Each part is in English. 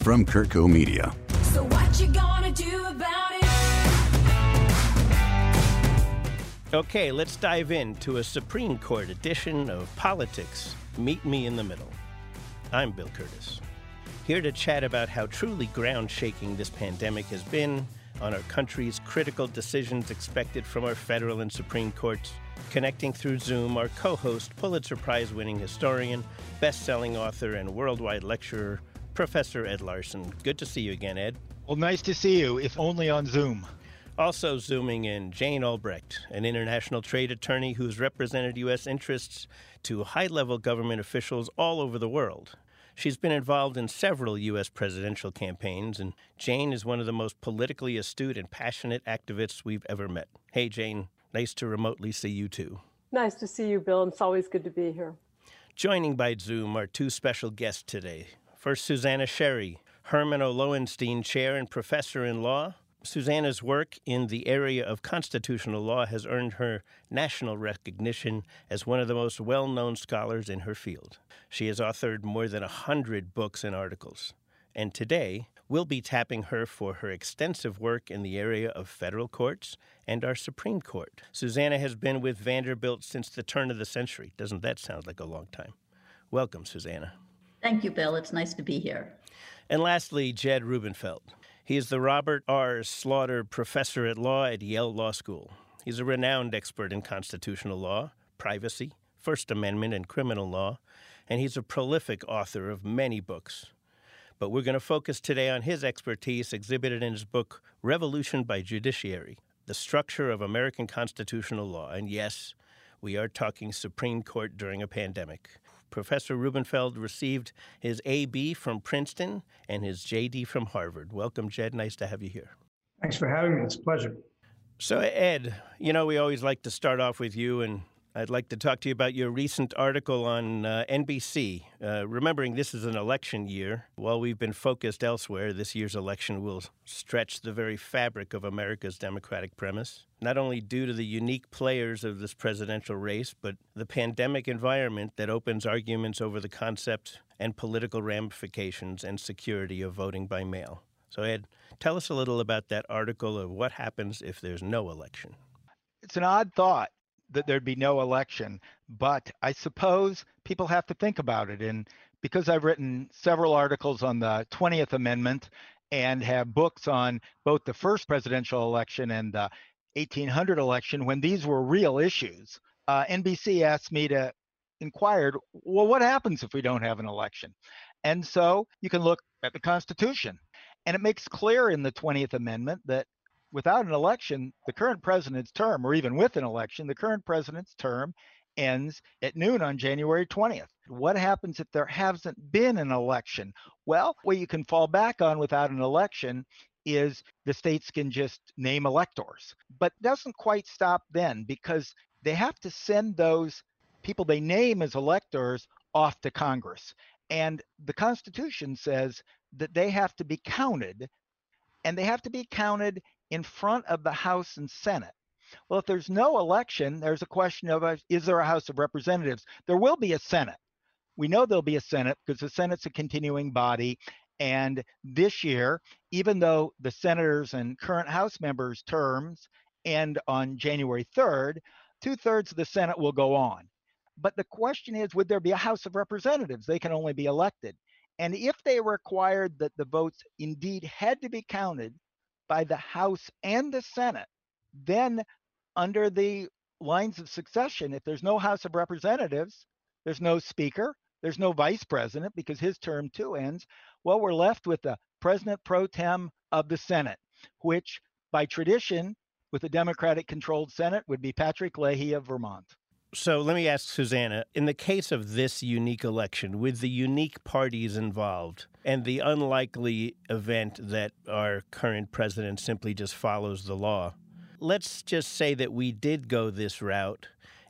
from CurtCo Media. So what you gonna do about it? Okay, let's dive into a Supreme Court edition of Politics Meet Me in the Middle. I'm Bill Curtis, here to chat about how truly ground shaking this pandemic has been on our country's critical decisions expected from our federal and Supreme Courts. Connecting through Zoom, our co host, Pulitzer Prize winning historian, best selling author, and worldwide lecturer, Professor Ed Larson. Good to see you again, Ed. Well, nice to see you, if only on Zoom. Also, zooming in, Jane Albrecht, an international trade attorney who's represented U.S. interests to high level government officials all over the world. She's been involved in several U.S. presidential campaigns, and Jane is one of the most politically astute and passionate activists we've ever met. Hey, Jane, nice to remotely see you too. Nice to see you, Bill. It's always good to be here. Joining by Zoom are two special guests today. First, Suzanna Sherry, Herman O. Loewenstein Chair and Professor in Law. Suzanna's work in the area of constitutional law has earned her national recognition as one of the most well known scholars in her field. She has authored more than a hundred books and articles. And today, we'll be tapping her for her extensive work in the area of federal courts and our Supreme Court. Suzanna has been with Vanderbilt since the turn of the century. Doesn't that sound like a long time? Welcome, Suzanna. Thank you, Bill. It's nice to be here. And lastly, Jed Rubenfeld. He is the Robert R. Slaughter Professor at Law at Yale Law School. He's a renowned expert in constitutional law, privacy, First Amendment, and criminal law, and he's a prolific author of many books. But we're going to focus today on his expertise exhibited in his book, Revolution by Judiciary The Structure of American Constitutional Law. And yes, we are talking Supreme Court during a pandemic. Professor Rubenfeld received his AB from Princeton and his JD from Harvard. Welcome, Jed. Nice to have you here. Thanks for having me. It's a pleasure. So, Ed, you know, we always like to start off with you, and I'd like to talk to you about your recent article on uh, NBC. Uh, remembering this is an election year, while we've been focused elsewhere, this year's election will stretch the very fabric of America's democratic premise, not only due to the unique players of this presidential race, but the pandemic environment that opens arguments over the concept and political ramifications and security of voting by mail. So, Ed, tell us a little about that article of what happens if there's no election. It's an odd thought that there'd be no election, but I suppose people have to think about it. And because I've written several articles on the 20th Amendment and have books on both the first presidential election and the 1800 election, when these were real issues, uh, NBC asked me to inquire, well, what happens if we don't have an election? And so you can look at the Constitution. And it makes clear in the 20th Amendment that without an election, the current president's term, or even with an election, the current president's term ends at noon on January 20th. What happens if there hasn't been an election? Well, what you can fall back on without an election is the states can just name electors. But doesn't quite stop then because they have to send those people they name as electors off to Congress. And the Constitution says that they have to be counted, and they have to be counted in front of the House and Senate. Well, if there's no election, there's a question of uh, is there a House of Representatives? There will be a Senate. We know there'll be a Senate because the Senate's a continuing body. And this year, even though the senators and current House members' terms end on January 3rd, two thirds of the Senate will go on. But the question is would there be a House of Representatives? They can only be elected. And if they required that the votes indeed had to be counted by the House and the Senate, then under the lines of succession, if there's no House of Representatives, there's no Speaker, there's no Vice President because his term too ends. Well, we're left with the President pro tem of the Senate, which by tradition, with a Democratic controlled Senate, would be Patrick Leahy of Vermont. So let me ask Suzanna in the case of this unique election, with the unique parties involved and the unlikely event that our current president simply just follows the law, let's just say that we did go this route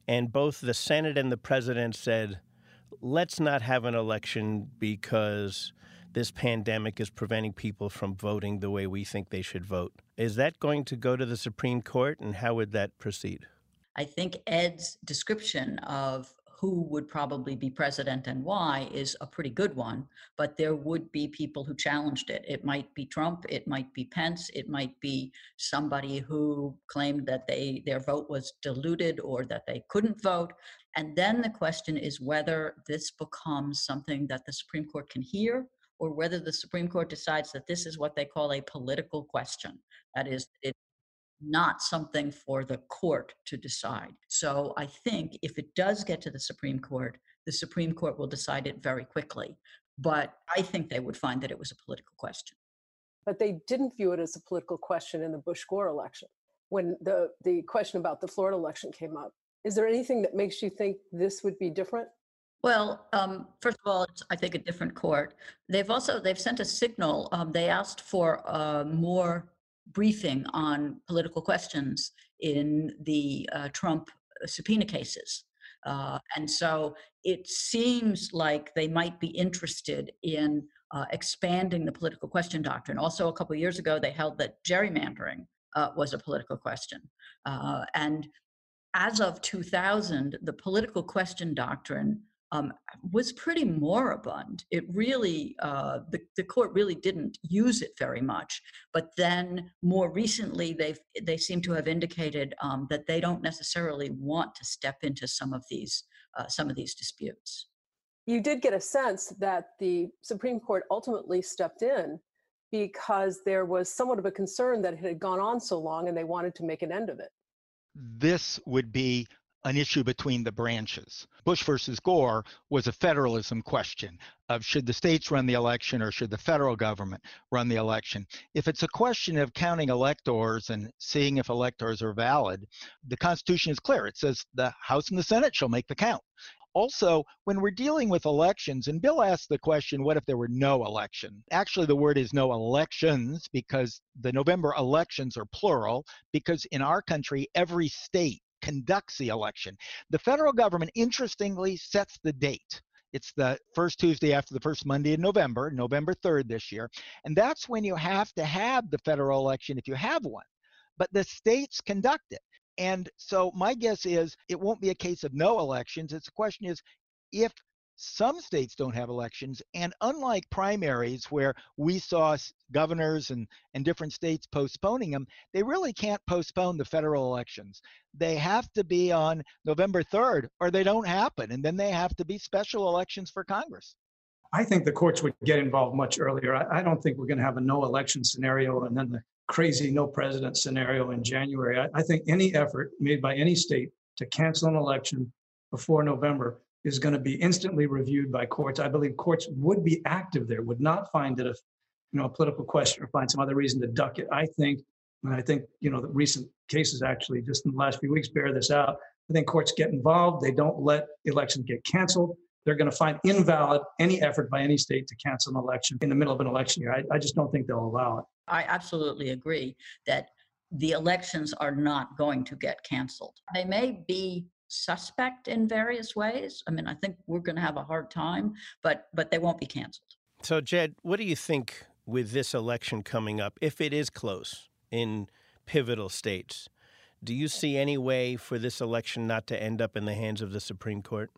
and both the Senate and the president said, let's not have an election because this pandemic is preventing people from voting the way we think they should vote. Is that going to go to the Supreme Court and how would that proceed? I think Ed's description of who would probably be president and why is a pretty good one, but there would be people who challenged it. It might be Trump, it might be Pence, it might be somebody who claimed that they their vote was diluted or that they couldn't vote. And then the question is whether this becomes something that the Supreme Court can hear or whether the Supreme Court decides that this is what they call a political question. That is, it not something for the court to decide. So I think if it does get to the Supreme Court, the Supreme Court will decide it very quickly. But I think they would find that it was a political question. But they didn't view it as a political question in the Bush Gore election when the, the question about the Florida election came up. Is there anything that makes you think this would be different? Well, um, first of all, it's, I think a different court. They've also they've sent a signal. Um, they asked for uh, more briefing on political questions in the uh, Trump subpoena cases. Uh, and so it seems like they might be interested in uh, expanding the political question doctrine. Also, a couple years ago, they held that gerrymandering uh, was a political question. Uh, and as of 2000, the political question doctrine um, was pretty moribund. It really, uh, the, the court really didn't use it very much. But then more recently, they they seem to have indicated um, that they don't necessarily want to step into some of these uh, some of these disputes. You did get a sense that the Supreme Court ultimately stepped in because there was somewhat of a concern that it had gone on so long and they wanted to make an end of it. This would be an issue between the branches. Bush versus Gore was a federalism question of should the states run the election or should the federal government run the election. If it's a question of counting electors and seeing if electors are valid, the Constitution is clear. It says the House and the Senate shall make the count. Also, when we're dealing with elections, and Bill asked the question, what if there were no election? Actually, the word is no elections because the November elections are plural, because in our country, every state conducts the election. The federal government, interestingly, sets the date. It's the first Tuesday after the first Monday in November, November 3rd this year. And that's when you have to have the federal election if you have one. But the states conduct it. And so my guess is it won't be a case of no elections. It's a question is if some states don't have elections, and unlike primaries where we saw governors and, and different states postponing them, they really can't postpone the federal elections. They have to be on November 3rd or they don't happen. And then they have to be special elections for Congress. I think the courts would get involved much earlier. I, I don't think we're going to have a no election scenario and then the crazy no president scenario in January. I, I think any effort made by any state to cancel an election before November is going to be instantly reviewed by courts. I believe courts would be active there, would not find it a, you know, a political question or find some other reason to duck it. I think, and I think, you know, the recent cases actually just in the last few weeks bear this out. I think courts get involved. They don't let elections get canceled. They're going to find invalid any effort by any state to cancel an election in the middle of an election year. I, I just don't think they'll allow it. I absolutely agree that the elections are not going to get canceled. They may be suspect in various ways. I mean, I think we're going to have a hard time, but but they won't be canceled. So, Jed, what do you think with this election coming up, if it is close in pivotal states? Do you see any way for this election not to end up in the hands of the Supreme Court?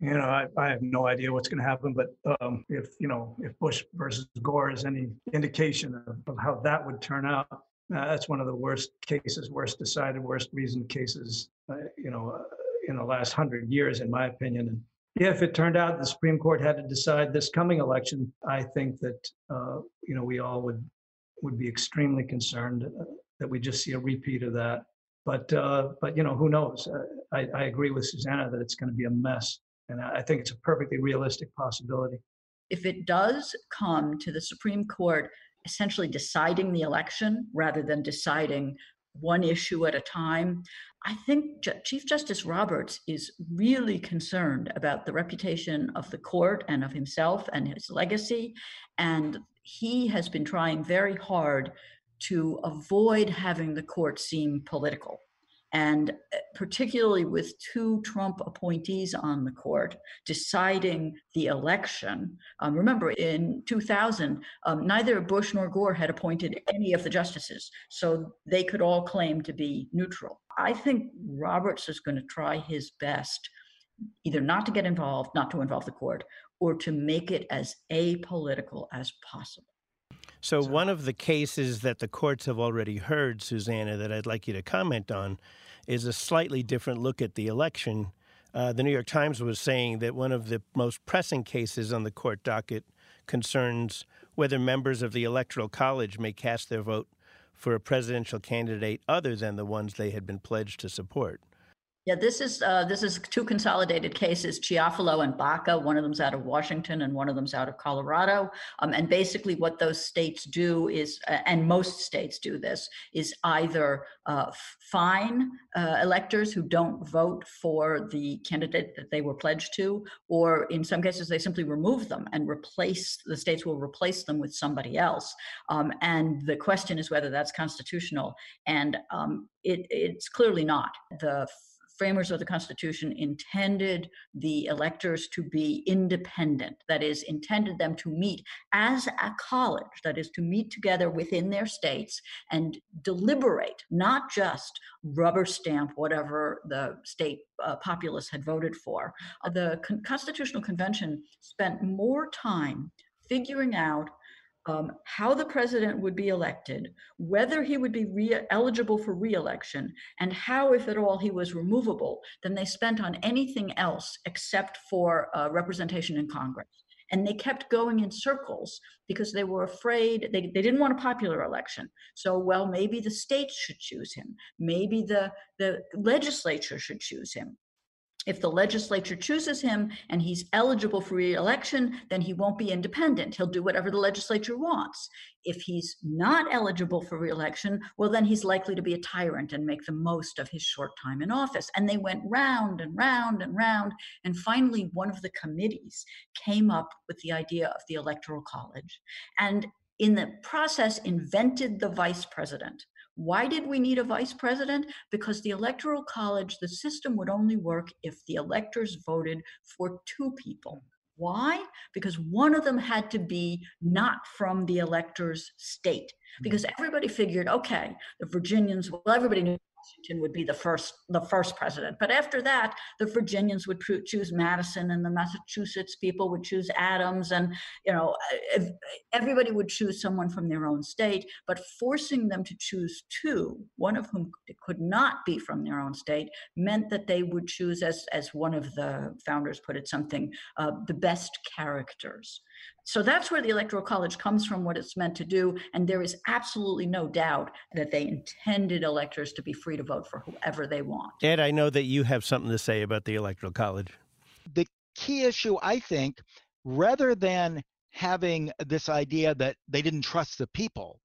You know, I, I have no idea what's going to happen, but um, if you know, if Bush versus Gore is any indication of, of how that would turn out, uh, that's one of the worst cases, worst decided, worst reasoned cases, uh, you know, uh, in the last hundred years, in my opinion. And if it turned out the Supreme Court had to decide this coming election, I think that uh, you know we all would would be extremely concerned uh, that we just see a repeat of that. But uh, but you know who knows? I, I agree with Suzanna that it's going to be a mess. And I think it's a perfectly realistic possibility. If it does come to the Supreme Court essentially deciding the election rather than deciding one issue at a time, I think Chief Justice Roberts is really concerned about the reputation of the court and of himself and his legacy. And he has been trying very hard to avoid having the court seem political. And uh, particularly with two Trump appointees on the court deciding the election. Um, remember, in 2000, um, neither Bush nor Gore had appointed any of the justices, so they could all claim to be neutral. I think Roberts is going to try his best either not to get involved, not to involve the court, or to make it as apolitical as possible. So, one of the cases that the courts have already heard, Suzanna, that I'd like you to comment on is a slightly different look at the election. Uh, the New York Times was saying that one of the most pressing cases on the court docket concerns whether members of the Electoral College may cast their vote for a presidential candidate other than the ones they had been pledged to support. Yeah, this is uh, this is two consolidated cases, Chiafalo and Baca. One of them's out of Washington and one of them's out of Colorado. Um, and basically, what those states do is, uh, and most states do this, is either uh, fine uh, electors who don't vote for the candidate that they were pledged to, or in some cases, they simply remove them and replace the states will replace them with somebody else. Um, and the question is whether that's constitutional. And um, it, it's clearly not. The framers of the Constitution intended the electors to be independent, that is, intended them to meet as a college, that is, to meet together within their states and deliberate, not just rubber stamp whatever the state uh, populace had voted for. The Con- Constitutional Convention spent more time figuring out um, how the president would be elected, whether he would be re- eligible for reelection, and how, if at all, he was removable than they spent on anything else except for uh, representation in Congress. And they kept going in circles because they were afraid, they, they didn't want a popular election. So, well, maybe the states should choose him. Maybe the, the legislature should choose him if the legislature chooses him and he's eligible for reelection, then he won't be independent. He'll do whatever the legislature wants. If he's not eligible for reelection, well, then he's likely to be a tyrant and make the most of his short time in office. And they went round and round and round. And finally, one of the committees came up with the idea of the Electoral College. And in the process, invented the vice president why did we need a vice president? Because the Electoral College, the system would only work if the electors voted for two people. Why? Because one of them had to be not from the elector's state. Hmm. Because everybody figured, okay, the Virginians, well, everybody knew Washington would be the first the first president. But after that, the Virginians would choose Madison, and the Massachusetts people would choose Adams, and you know everybody would choose someone from their own state. But forcing them to choose two, one of whom could not be from their own state, meant that they would choose, as as one of the founders put it, something uh, the best characters. So that's where the Electoral College comes from, what it's meant to do. And there is absolutely no doubt that they intended electors to be free to vote for whoever they want. Ed, I know that you have something to say about the Electoral College. The key issue, I think, rather than having this idea that they didn't trust the people,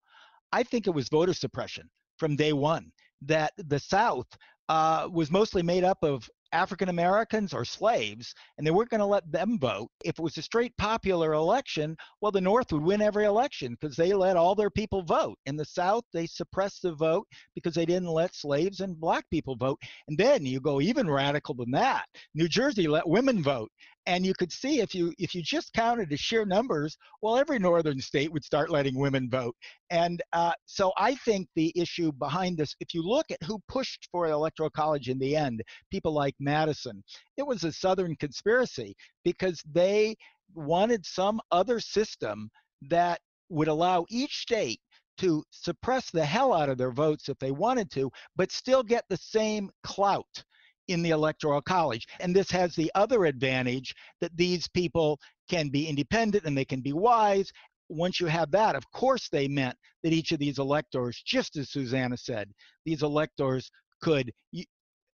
I think it was voter suppression from day one. That the South uh, was mostly made up of African Americans or slaves, and they weren't going to let them vote. If it was a straight popular election, well, the North would win every election because they let all their people vote. In the South, they suppressed the vote because they didn't let slaves and black people vote. And then you go even radical than that. New Jersey let women vote and you could see if you if you just counted the sheer numbers well every northern state would start letting women vote. And uh, so i think the issue behind this if you look at who pushed for electoral college in the end people like madison it was a southern conspiracy because they wanted some other system that would allow each state to suppress the hell out of their votes if they wanted to but still get the same clout in the electoral college. And this has the other advantage that these people can be independent and they can be wise. Once you have that, of course, they meant that each of these electors, just as Suzanna said, these electors could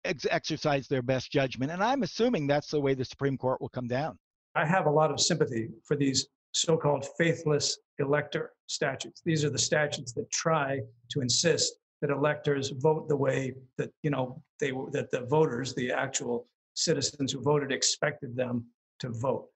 ex- exercise their best judgment. And I'm assuming that's the way the Supreme Court will come down. I have a lot of sympathy for these so called faithless elector statutes. These are the statutes that try to insist that electors vote the way that you know they that the voters, the actual citizens who voted, expected them to vote.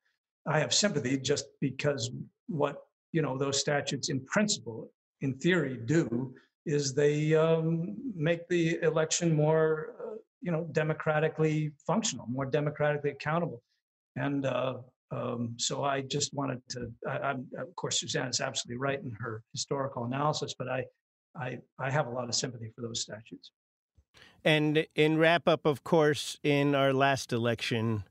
I have sympathy just because what you know those statutes, in principle, in theory, do is they um, make the election more uh, you know democratically functional, more democratically accountable, and. Uh, um, so I just wanted to, I, am of course, Suzanne is absolutely right in her historical analysis, but I, I, I have a lot of sympathy for those statutes. And in wrap up, of course, in our last election,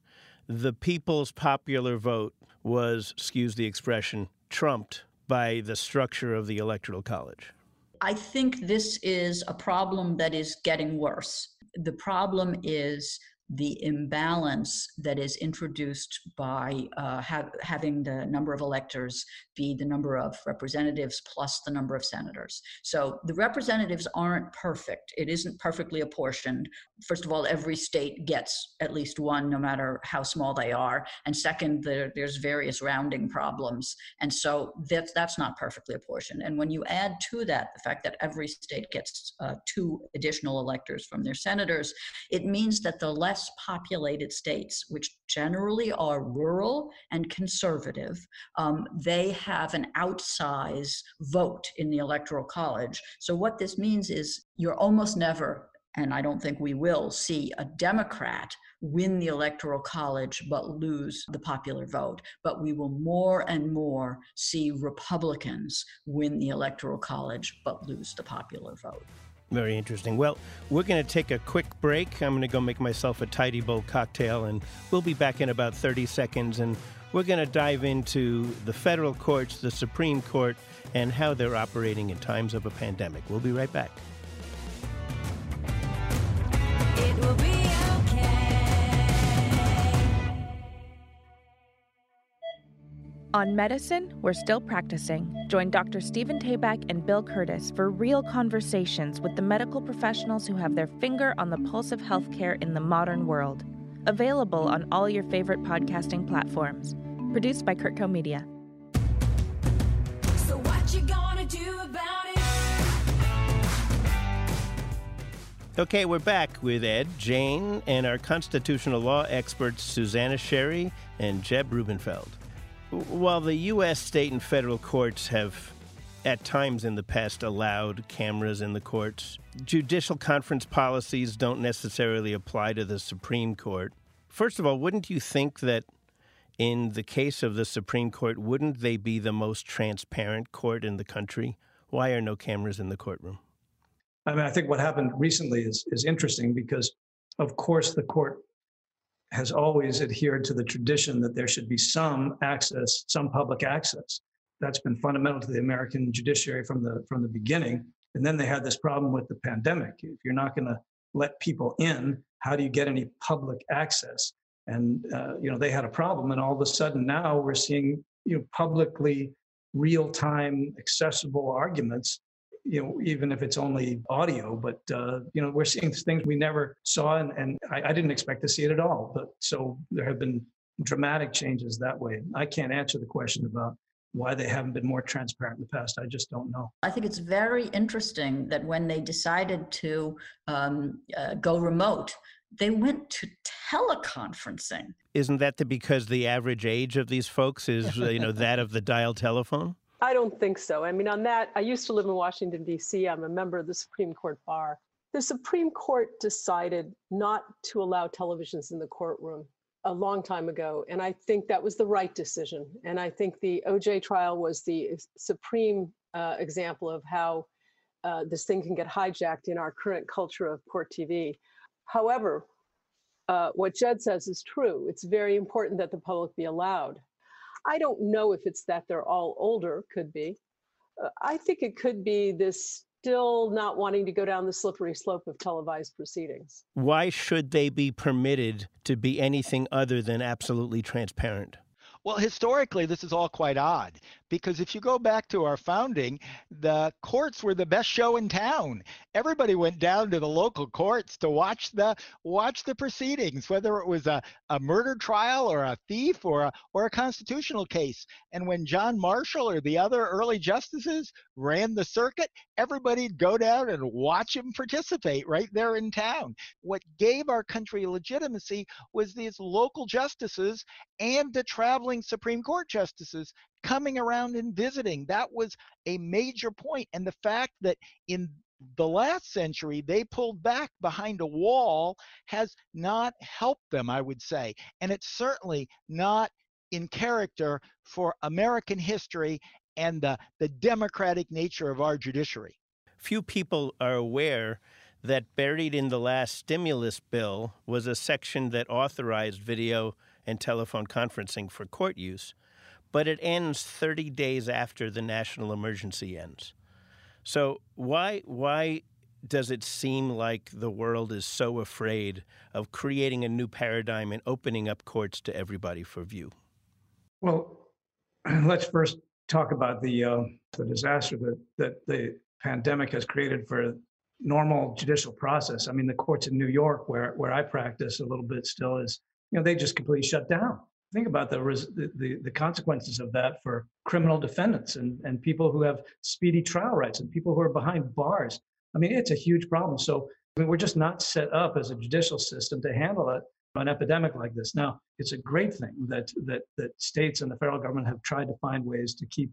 the people's popular vote was, excuse the expression, trumped by the structure of the Electoral College? I think this is a problem that is getting worse. The problem is the imbalance that is introduced by uh, ha- having the number of electors be the number of representatives plus the number of senators. So the representatives aren't perfect. It isn't perfectly apportioned. First of all, every state gets at least one, no matter how small they are. And second, there, there's various rounding problems. And so that's, that's not perfectly apportioned. And when you add to that the fact that every state gets uh, two additional electors from their senators, it means that the less populated states, which generally are rural and conservative, um, they have an outsize vote in the Electoral College. So, what this means is you're almost never, and I don't think we will, see a Democrat win the Electoral College but lose the popular vote. But we will more and more see Republicans win the Electoral College but lose the popular vote. Very interesting. Well, we're going to take a quick break. I'm going to go make myself a tidy bowl cocktail, and we'll be back in about 30 seconds. And we're going to dive into the federal courts, the Supreme Court, and how they're operating in times of a pandemic. We'll be right back. On medicine, we're still practicing. Join Dr. Stephen Tabak and Bill Curtis for real conversations with the medical professionals who have their finger on the pulse of healthcare in the modern world. Available on all your favorite podcasting platforms. Produced by CurtCo Media. So what you gonna do about it? Okay, we're back with Ed, Jane, and our constitutional law experts Suzanna Sherry and Jed Rubenfeld. While the U.S. state and federal courts have at times in the past allowed cameras in the courts, judicial conference policies don't necessarily apply to the Supreme Court. First of all, wouldn't you think that in the case of the Supreme Court, wouldn't they be the most transparent court in the country? Why are no cameras in the courtroom? I mean, I think what happened recently is is interesting because, of course, the court has always adhered to the tradition that there should be some access, some public access. That's been fundamental to the American judiciary from the from the beginning. And then they had this problem with the pandemic. If you're not going to let people in, how do you get any public access? And uh, you know they had a problem, and all of a sudden now we're seeing you know publicly real-time accessible arguments you know, even if it's only audio, but, uh, you know, we're seeing things we never saw and, and I, I didn't expect to see it at all. But so there have been dramatic changes that way. I can't answer the question about why they haven't been more transparent in the past. I just don't know. I think it's very interesting that when they decided to um, uh, go remote, they went to teleconferencing. Isn't that the, because the average age of these folks is, uh, you know, that of the dial telephone? I don't think so. I mean, on that, I used to live in Washington, D.C. I'm a member of the Supreme Court bar. The Supreme Court decided not to allow televisions in the courtroom a long time ago. And I think that was the right decision. And I think the OJ trial was the supreme uh, example of how uh, this thing can get hijacked in our current culture of court TV. However, uh, what Jed says is true. It's very important that the public be allowed. I don't know if it's that they're all older, could be. Uh, I think it could be this still not wanting to go down the slippery slope of televised proceedings. Why should they be permitted to be anything other than absolutely transparent? Well, historically, this is all quite odd because if you go back to our founding, the courts were the best show in town. Everybody went down to the local courts to watch the watch the proceedings, whether it was a, a murder trial or a thief or a, or a constitutional case. And when John Marshall or the other early justices ran the circuit, everybody'd go down and watch him participate right there in town. What gave our country legitimacy was these local justices and the traveling Supreme Court justices coming around and visiting. That was a major point. And the fact that in the last century they pulled back behind a wall has not helped them, I would say. And it's certainly not in character for American history and the, the democratic nature of our judiciary. Few people are aware that buried in the last stimulus bill was a section that authorized video and telephone conferencing for court use, but it ends 30 days after the national emergency ends. So why why does it seem like the world is so afraid of creating a new paradigm and opening up courts to everybody for view? Well, let's first talk about the uh, the disaster that that the pandemic has created for normal judicial process. I mean, the courts in New York, where where I practice a little bit still, is you know they just completely shut down. Think about the the, the consequences of that for criminal defendants and and people who have speedy trial rights and people who are behind bars. I mean, it's a huge problem. So I mean, we're just not set up as a judicial system to handle it an epidemic like this. Now, it's a great thing that that that states and the federal government have tried to find ways to keep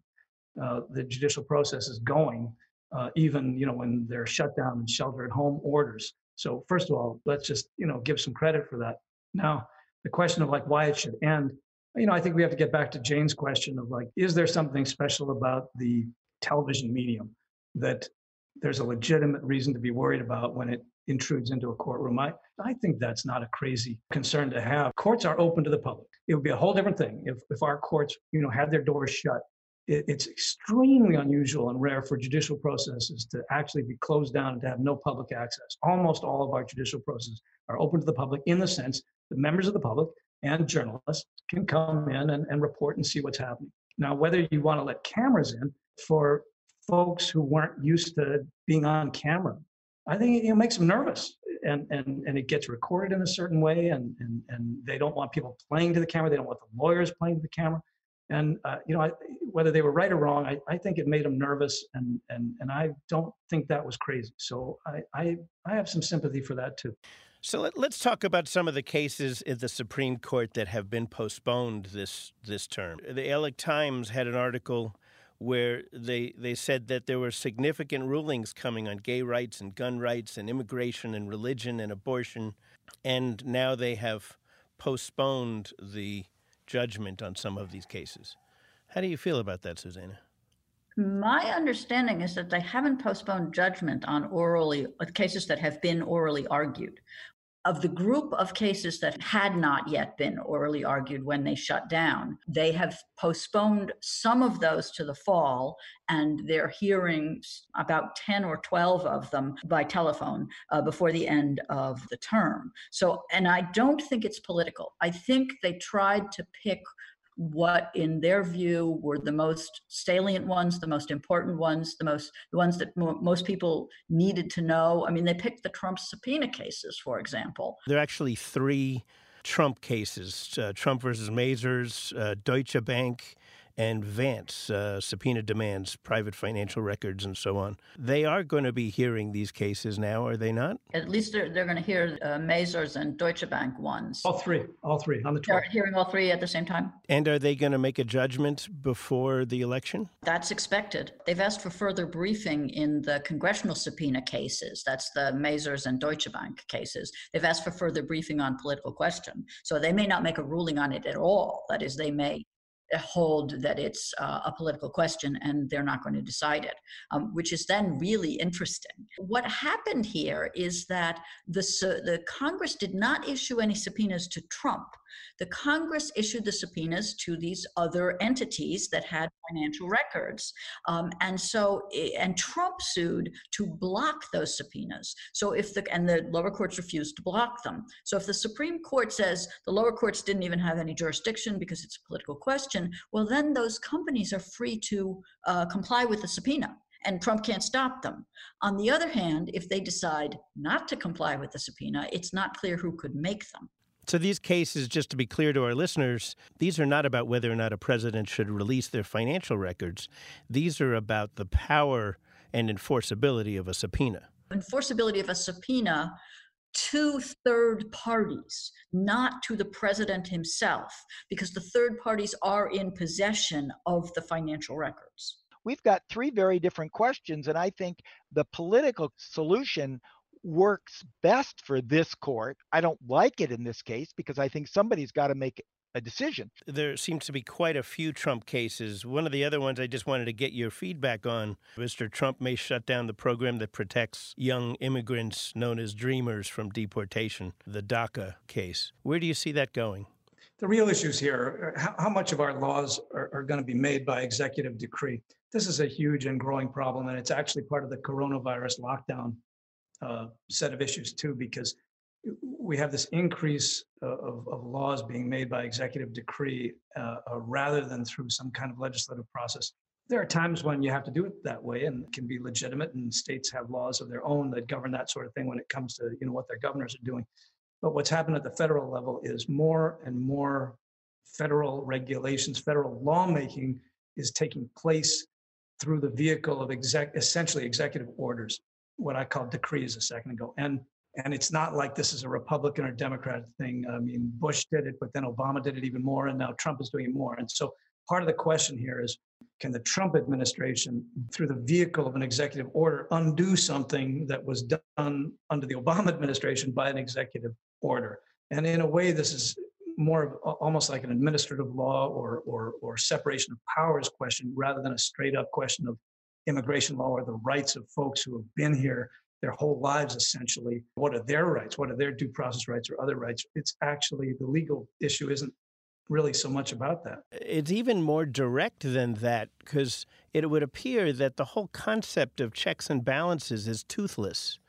uh, the judicial processes going, uh, even you know when they're shut down and shelter at home orders. So first of all, let's just you know give some credit for that. Now, the question of like why it should end, you know, I think we have to get back to Jane's question of like, is there something special about the television medium that there's a legitimate reason to be worried about when it intrudes into a courtroom. I, I think that's not a crazy concern to have. Courts are open to the public. It would be a whole different thing if, if our courts, you know, had their doors shut. It, it's extremely unusual and rare for judicial processes to actually be closed down and to have no public access. Almost all of our judicial processes are open to the public in the sense that members of the public and journalists can come in and, and report and see what's happening. Now, whether you want to let cameras in for folks who weren't used to being on camera I think it makes them nervous, and and and it gets recorded in a certain way, and and and they don't want people playing to the camera. They don't want the lawyers playing to the camera, and uh, you know I, whether they were right or wrong, I, I think it made them nervous, and and and I don't think that was crazy. So I I, I have some sympathy for that too. So let, us talk about some of the cases in the Supreme Court that have been postponed this this term. The LA Times had an article where they they said that there were significant rulings coming on gay rights and gun rights and immigration and religion and abortion, and now they have postponed the judgment on some of these cases. How do you feel about that, Suzanna? My understanding is that they haven't postponed judgment on orally cases that have been orally argued of the group of cases that had not yet been orally argued when they shut down, they have postponed some of those to the fall, and they're hearing about 10 or 12 of them by telephone uh, before the end of the term. So, and I don't think it's political. I think they tried to pick what in their view were the most salient ones the most important ones the most the ones that mo- most people needed to know. I mean they picked the trump subpoena cases for example. There are actually three trump cases uh, trump versus mazars uh, deutsche bank and Vance, uh, subpoena demands, private financial records, and so on. They are going to be hearing these cases now, are they not? At least they're, they're going to hear uh, Mazars and Deutsche Bank ones. All three, all three on the 12th. They're hearing all three at the same time. And are they going to make a judgment before the election? That's expected. They've asked for further briefing in the congressional subpoena cases. That's the Mazars and Deutsche Bank cases. They've asked for further briefing on political question. So they may not make a ruling on it at all. That is, they may hold that it's uh, a political question and they're not going to decide it, um, which is then really interesting. What happened here is that the, the Congress did not issue any subpoenas to Trump. The Congress issued the subpoenas to these other entities that had financial records. Um, and so, and Trump sued to block those subpoenas. So if the, and the lower courts refused to block them. So if the Supreme Court says the lower courts didn't even have any jurisdiction because it's a political question, well, then those companies are free to uh, comply with the subpoena and Trump can't stop them. On the other hand, if they decide not to comply with the subpoena, it's not clear who could make them. So these cases, just to be clear to our listeners, these are not about whether or not a president should release their financial records. These are about the power and enforceability of a subpoena. Enforceability of a subpoena to third parties, not to the president himself, because the third parties are in possession of the financial records. We've got three very different questions, and I think the political solution works best for this court. I don't like it in this case because I think somebody's got to make a decision. There seems to be quite a few Trump cases. One of the other ones I just wanted to get your feedback on Mr. Trump may shut down the program that protects young immigrants known as dreamers from deportation, the DACA case. Where do you see that going? the real issues here are how, how much of our laws are, are going to be made by executive decree. This is a huge and growing problem, and it's actually part of the coronavirus lockdown uh, set of issues too, because we have this increase of, of laws being made by executive decree uh, uh, rather than through some kind of legislative process. There are times when you have to do it that way, and it can be legitimate, and states have laws of their own that govern that sort of thing when it comes to you know what their governors are doing. But what's happened at the federal level is more and more federal regulations, federal lawmaking is taking place through the vehicle of exec, essentially executive orders, what I called decrees a second ago. And and it's not like this is a Republican or Democrat thing. I mean, Bush did it, but then Obama did it even more, and now Trump is doing it more. And so part of the question here is can the Trump administration, through the vehicle of an executive order, undo something that was done under the Obama administration by an executive order? And in a way, this is more of almost like an administrative law or, or, or separation of powers question rather than a straight up question of immigration law or the rights of folks who have been here their whole lives essentially what are their rights what are their due process rights or other rights it's actually the legal issue isn't really so much about that It's even more direct than that because it would appear that the whole concept of checks and balances is toothless.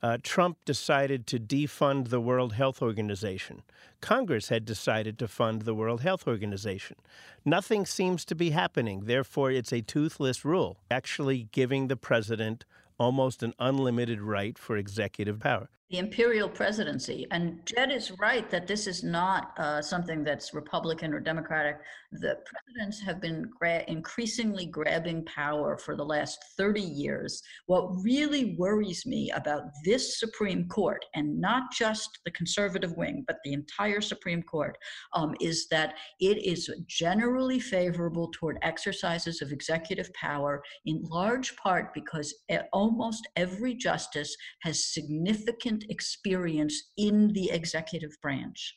Uh, Trump decided to defund the World Health Organization. Congress had decided to fund the World Health Organization. Nothing seems to be happening. Therefore, it's a toothless rule, actually giving the president almost an unlimited right for executive power. The imperial presidency. And Jed is right that this is not uh, something that's Republican or Democratic. The presidents have been gra- increasingly grabbing power for the last 30 years. What really worries me about this Supreme Court, and not just the conservative wing, but the entire Supreme Court, um, is that it is generally favorable toward exercises of executive power, in large part because e- almost every justice has significant experience in the executive branch.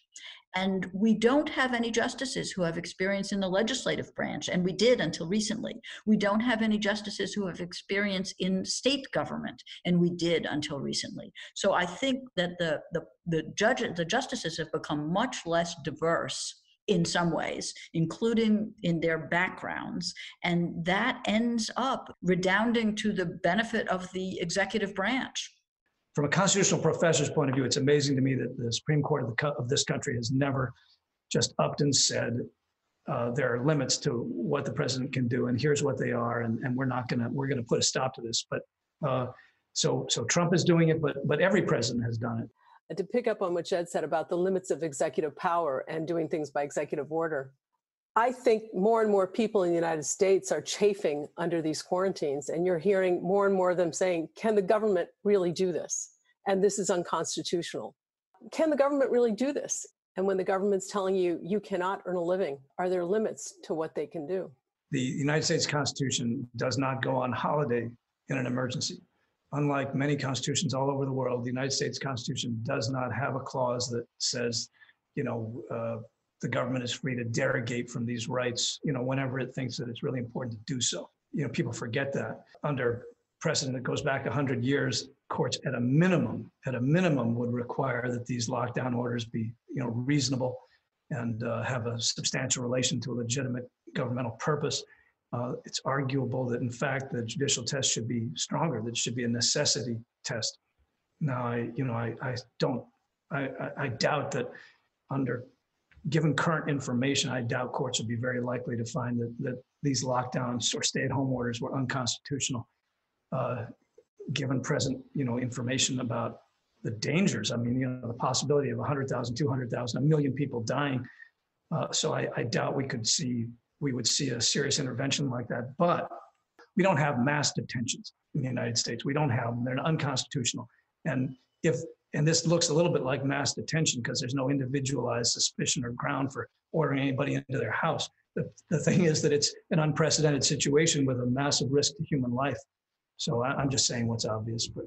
And we don't have any justices who have experience in the legislative branch, and we did until recently. We don't have any justices who have experience in state government, and we did until recently. So I think that the the the judge the justices have become much less diverse in some ways, including in their backgrounds, and that ends up redounding to the benefit of the executive branch. From a constitutional professor's point of view, it's amazing to me that the Supreme Court of, the, of this country has never just upped and said uh, there are limits to what the president can do, and here's what they are, and, and we're not gonna we're gonna put a stop to this. But uh, so so Trump is doing it, but but every president has done it. And to pick up on what Jed said about the limits of executive power and doing things by executive order, I think more and more people in the United States are chafing under these quarantines, and you're hearing more and more of them saying, Can the government really do this? And this is unconstitutional. Can the government really do this? And when the government's telling you you cannot earn a living, are there limits to what they can do? The United States Constitution does not go on holiday in an emergency. Unlike many constitutions all over the world, the United States Constitution does not have a clause that says, you know, uh, the government is free to derogate from these rights, you know, whenever it thinks that it's really important to do so. You know, people forget that. Under precedent that goes back 100 years, courts at a minimum, at a minimum, would require that these lockdown orders be, you know, reasonable and uh, have a substantial relation to a legitimate governmental purpose. Uh, it's arguable that, in fact, the judicial test should be stronger. That it should be a necessity test. Now, I, you know, I, I don't, I, I, I doubt that under given current information, I doubt courts would be very likely to find that, that these lockdowns or stay-at-home orders were unconstitutional, uh, given present, you know, information about the dangers. I mean, you know, the possibility of 100,000, 200,000, a million people dying. Uh, so I, I doubt we could see, we would see a serious intervention like that. But we don't have mass detentions in the United States. We don't have them. They're unconstitutional. And if and this looks a little bit like mass detention because there's no individualized suspicion or ground for ordering anybody into their house. The, the thing is that it's an unprecedented situation with a massive risk to human life. So I, I'm just saying what's obvious, but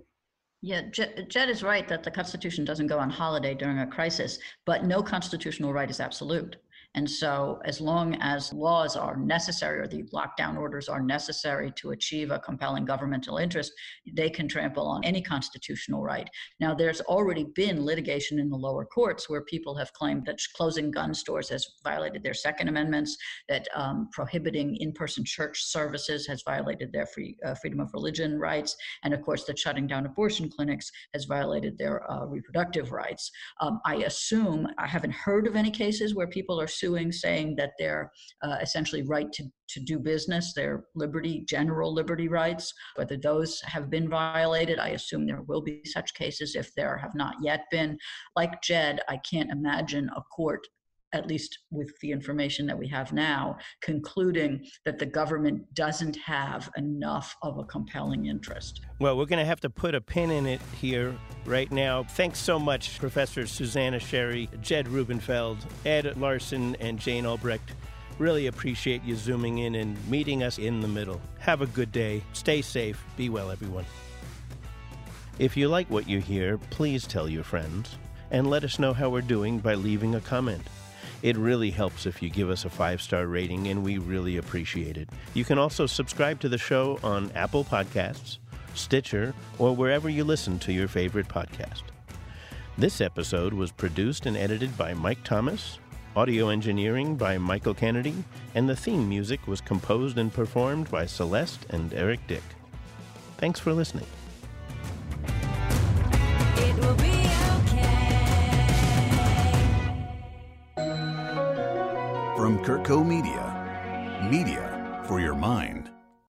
Yeah, Jed, Jed is right that the Constitution doesn't go on holiday during a crisis, but no constitutional right is absolute. And so, as long as laws are necessary or the lockdown orders are necessary to achieve a compelling governmental interest, they can trample on any constitutional right. Now, there's already been litigation in the lower courts where people have claimed that closing gun stores has violated their Second Amendments, that um, prohibiting in person church services has violated their free, uh, freedom of religion rights, and of course, that shutting down abortion clinics has violated their uh, reproductive rights. Um, I assume, I haven't heard of any cases where people are saying that their uh, essentially right to, to do business, their liberty, general liberty rights, whether those have been violated. I assume there will be such cases if there have not yet been. Like Jed, I can't imagine a court at least with the information that we have now, concluding that the government doesn't have enough of a compelling interest. Well, we're going to have to put a pin in it here right now. Thanks so much, Professor Suzanna Sherry, Jed Rubenfeld, Ed Larson, and Jane Albrecht. Really appreciate you zooming in and meeting us in the middle. Have a good day. Stay safe. Be well, everyone. If you like what you hear, please tell your friends and let us know how we're doing by leaving a comment. It really helps if you give us a five star rating, and we really appreciate it. You can also subscribe to the show on Apple Podcasts, Stitcher, or wherever you listen to your favorite podcast. This episode was produced and edited by Mike Thomas, audio engineering by Michael Kennedy, and the theme music was composed and performed by Celeste and Eric Dick. Thanks for listening. From CurtCo Media, media for your mind.